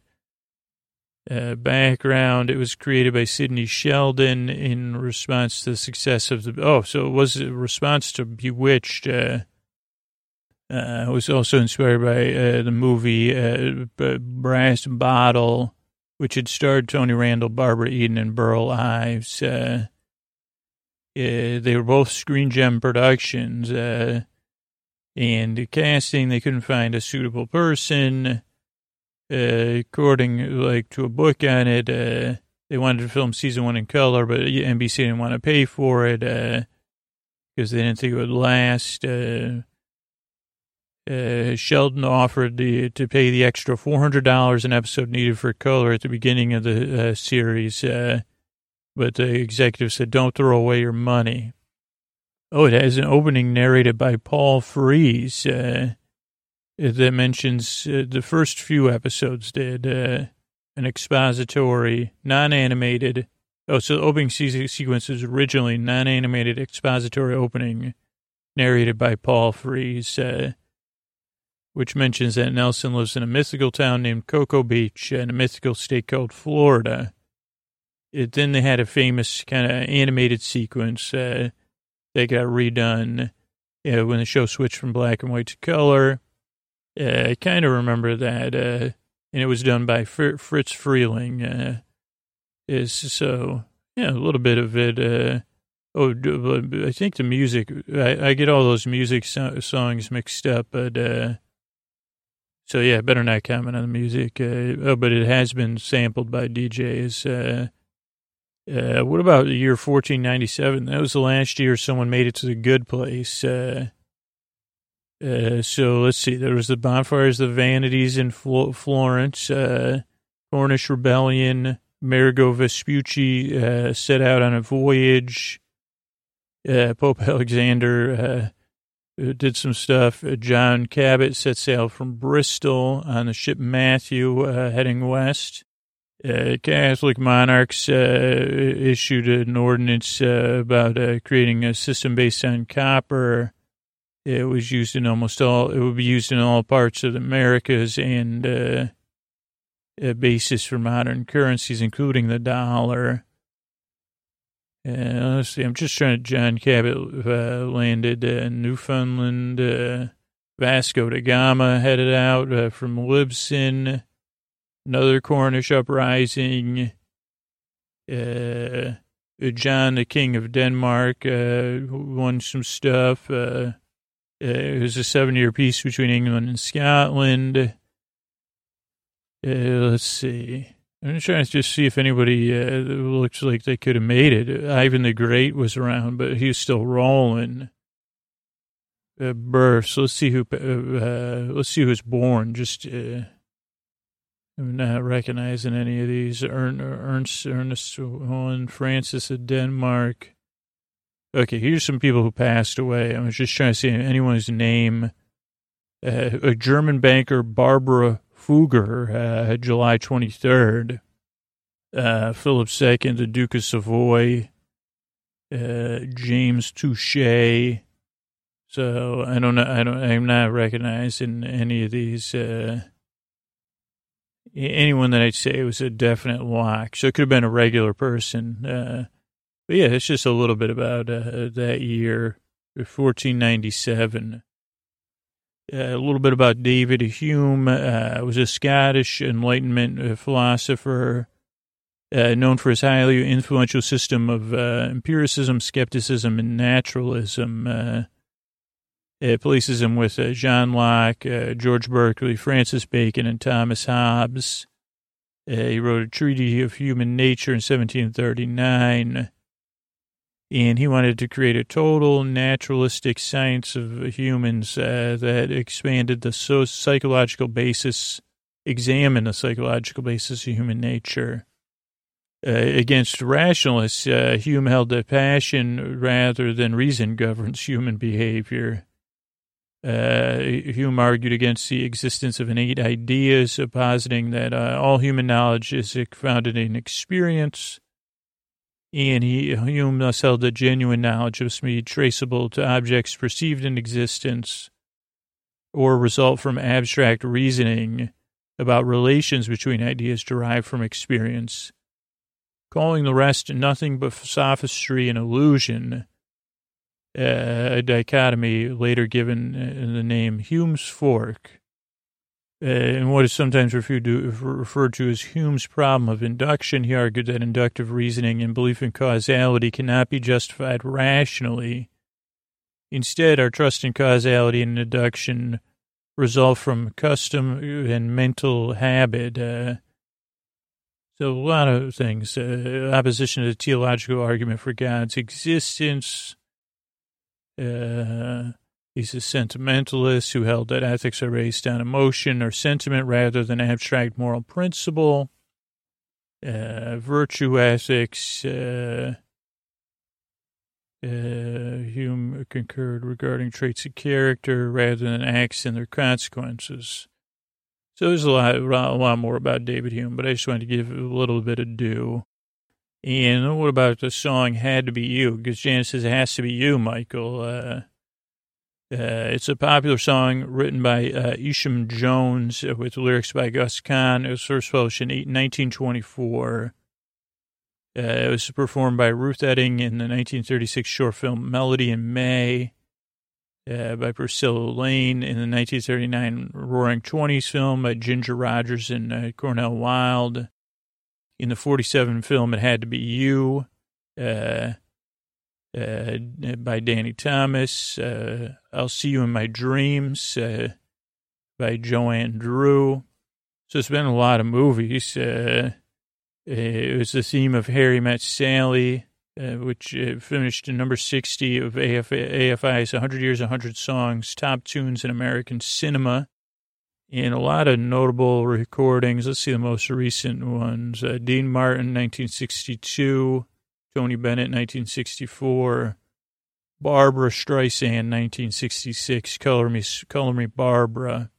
uh, background. It was created by Sidney Sheldon in response to the success of the. Oh, so it was a response to Bewitched. Uh, was also inspired by uh, the movie uh, Brass Bottle, which had starred Tony Randall, Barbara Eden, and Burl Ives. Uh, uh, they were both Screen Gem productions. Uh, and casting, they couldn't find a suitable person. Uh, according like to a book on it, uh, they wanted to film season one in color, but NBC didn't want to pay for it because they didn't think it would last. Uh, Sheldon offered the, to pay the extra $400 an episode needed for color at the beginning of the uh, series. Uh, but the executive said, don't throw away your money. Oh, it has an opening narrated by Paul Frees uh, that mentions uh, the first few episodes did an expository, non-animated. Oh, so the opening sequence is originally non-animated expository opening narrated by Paul Frees, uh, which mentions that Nelson lives in a mythical town named Cocoa Beach and a mythical state called Florida it, then they had a famous kind of animated sequence uh, that got redone uh, when the show switched from black and white to color. Uh, I kind of remember that, uh, and it was done by Fr- Friz Freleng. Uh, is so yeah, a little bit of it. Uh, oh, I think the music. I, I get all those music so- songs mixed up, but so yeah, better not comment on the music. Uh, oh, but it has been sampled by DJs. Uh, what about the year 1497? That was the last year someone made it to the good place. Uh, uh, so let's see. There was the bonfires, the vanities in Flo- Florence, uh, Cornish rebellion. Amerigo Vespucci uh, set out on a voyage. Uh, Pope <laughs> Alexander did some stuff. John Cabot set sail from Bristol on the ship Matthew, heading west. Uh, Catholic monarchs uh, issued an ordinance uh, about uh, creating a system based on copper. It was used in almost all. It would be used in all parts of the Americas and uh, a basis for modern currencies, including the dollar. Uh, let's see. I'm just trying to. John Cabot landed in Newfoundland. Vasco da Gama headed out from Lisbon another Cornish uprising. Uh, John, the King of Denmark, uh, won some stuff. Uh, uh it was a seven-year peace between England and Scotland. Uh, let's see. I'm just trying to just see if anybody uh, looks like they could have made it. Ivan the Great was around, but he was still rolling. Uh, births. Let's see who. let's see who's born. Just I'm not recognizing any of these. Ernst, Ernest One, Francis of Denmark. Okay, here's some people who passed away. I was just trying to see anyone's name. Uh, a German banker, Barbara Fugger, uh, July 23rd. Uh, Philip II, the Duke of Savoy. Uh, James Tuchet. So I don't know. I don't. I'm not recognizing any of these. Uh, anyone that I'd say was a definite lock. So it could have been a regular person. Uh, but yeah, it's just a little bit about uh, that year, 1497. Uh, a little bit about David Hume. Uh, was a Scottish Enlightenment uh, philosopher uh, known for his highly influential system of uh, empiricism, skepticism, and naturalism. It places him with uh, John Locke, uh, George Berkeley, Francis Bacon, and Thomas Hobbes. Uh, he wrote a treaty of human nature in 1739, and he wanted to create a total naturalistic science of humans uh, that expanded the so- psychological basis, examined the psychological basis of human nature. Uh, against rationalists, uh, Hume held that passion rather than reason governs human behavior. Uh, Hume argued against the existence of innate ideas, positing that uh, all human knowledge is founded in experience. And he, Hume thus held that genuine knowledge must be traceable to objects perceived in existence or result from abstract reasoning about relations between ideas derived from experience, calling the rest nothing but sophistry and illusion uh, a dichotomy later given the name Hume's fork, uh, and what is sometimes referred to, referred to as Hume's problem of induction. He argued that inductive reasoning and belief in causality cannot be justified rationally. Instead, our trust in causality and induction result from custom and mental habit. Uh, so a lot of things. Uh, opposition to the theological argument for God's existence. Uh, he's a sentimentalist who held that ethics are based on emotion or sentiment rather than abstract moral principle. Uh, virtue ethics. Uh, uh, Hume concurred regarding traits of character rather than acts and their consequences. So there's a lot, a lot more about David Hume, but I just wanted to give a little bit of due. And what about the song "Had to Be You"? Because Janice says it has to be you, Michael. Uh, uh, it's a popular song written by uh, Isham Jones with lyrics by Gus Kahn. It was first published in 1924. Uh, it was performed by Ruth Etting in the 1936 short film Melody in May uh, by Priscilla Lane in the 1939 Roaring Twenties film by Ginger Rogers and uh, Cornel Wilde. In the 47 film It Had to Be You uh, uh by Danny Thomas. Uh, I'll See You in My Dreams uh, by Joanne Drew. So it's been a lot of movies. it was the theme of Harry Met Sally uh, which uh, finished in number 60 of AF, AFI's 100 Years, 100 Songs, Top Tunes in American Cinema. And a lot of notable recordings. Let's see the most recent ones. Uh, Dean Martin, 1962. Tony Bennett, 1964. Barbra Streisand, 1966. Color Me, Color Me Barbra.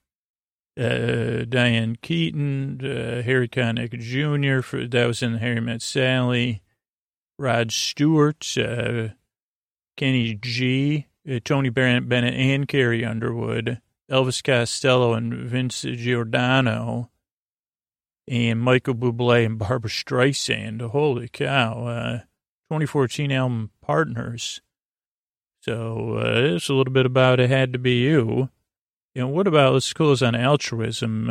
Uh, Diane Keaton, uh, Harry Connick Jr., for, that was in Harry Met Sally. Rod Stewart, uh, Kenny G, uh, Tony Bennett, Bennett, and Carrie Underwood, Elvis Costello and Vince Giordano, and Michael Bublé and Barbra Streisand. Holy cow. Uh, 2014 album Partners. So uh, it's a little bit about It Had to Be You. You know, what about, let's close on altruism,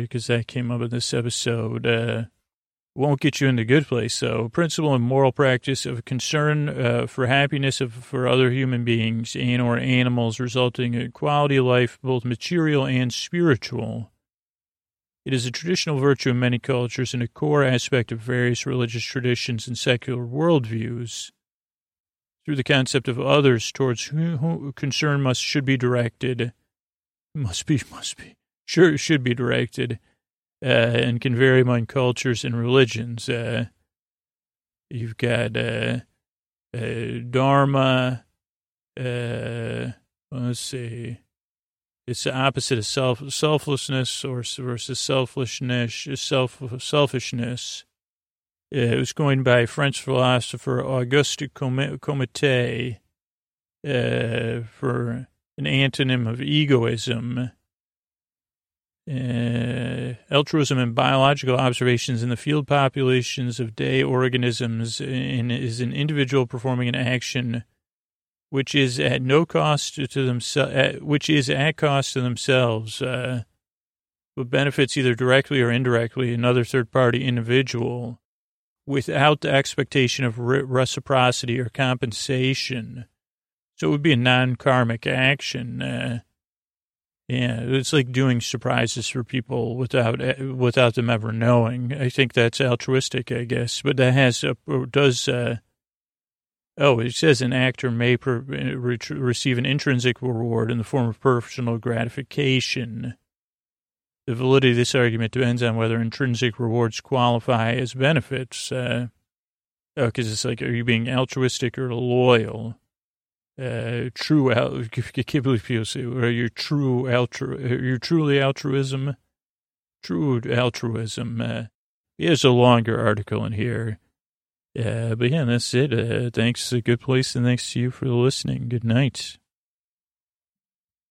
because uh, that came up in this episode. Uh, won't get you in the good place. So, principle and moral practice of concern uh, for happiness of for other human beings and or animals, resulting in quality of life, both material and spiritual. It is a traditional virtue in many cultures and a core aspect of various religious traditions and secular worldviews. Through the concept of others towards whom concern must should be directed, must be must be sure should be directed uh, and can vary among cultures and religions. Uh, you've got uh, uh Dharma. Uh, let's see. It's the opposite of self selflessness or versus selfishness. Self selfishness. it was coined by French philosopher Auguste Comte uh, for an antonym of egoism. Uh, altruism and biological observations in the field populations of day organisms in, is an individual performing an action which is at no cost to themselves, which is at cost to themselves, uh, but benefits either directly or indirectly another third party individual without the expectation of re- reciprocity or compensation. So it would be a non karmic action. Uh, yeah, it's like doing surprises for people without without them ever knowing. I think that's altruistic, I guess, but that has a, does. Uh, oh, it says an actor may per, re, receive an intrinsic reward in the form of personal gratification. The validity of this argument depends on whether intrinsic rewards qualify as benefits. Uh, oh, because it's like, are you being altruistic or loyal? uh, true, al- <laughs> can't believe well, you're true altru, you're truly altruism, true altruism. Uh, a longer article in here. Uh, but yeah, that's it. Uh, thanks. A good place. And thanks to you for listening. Good night.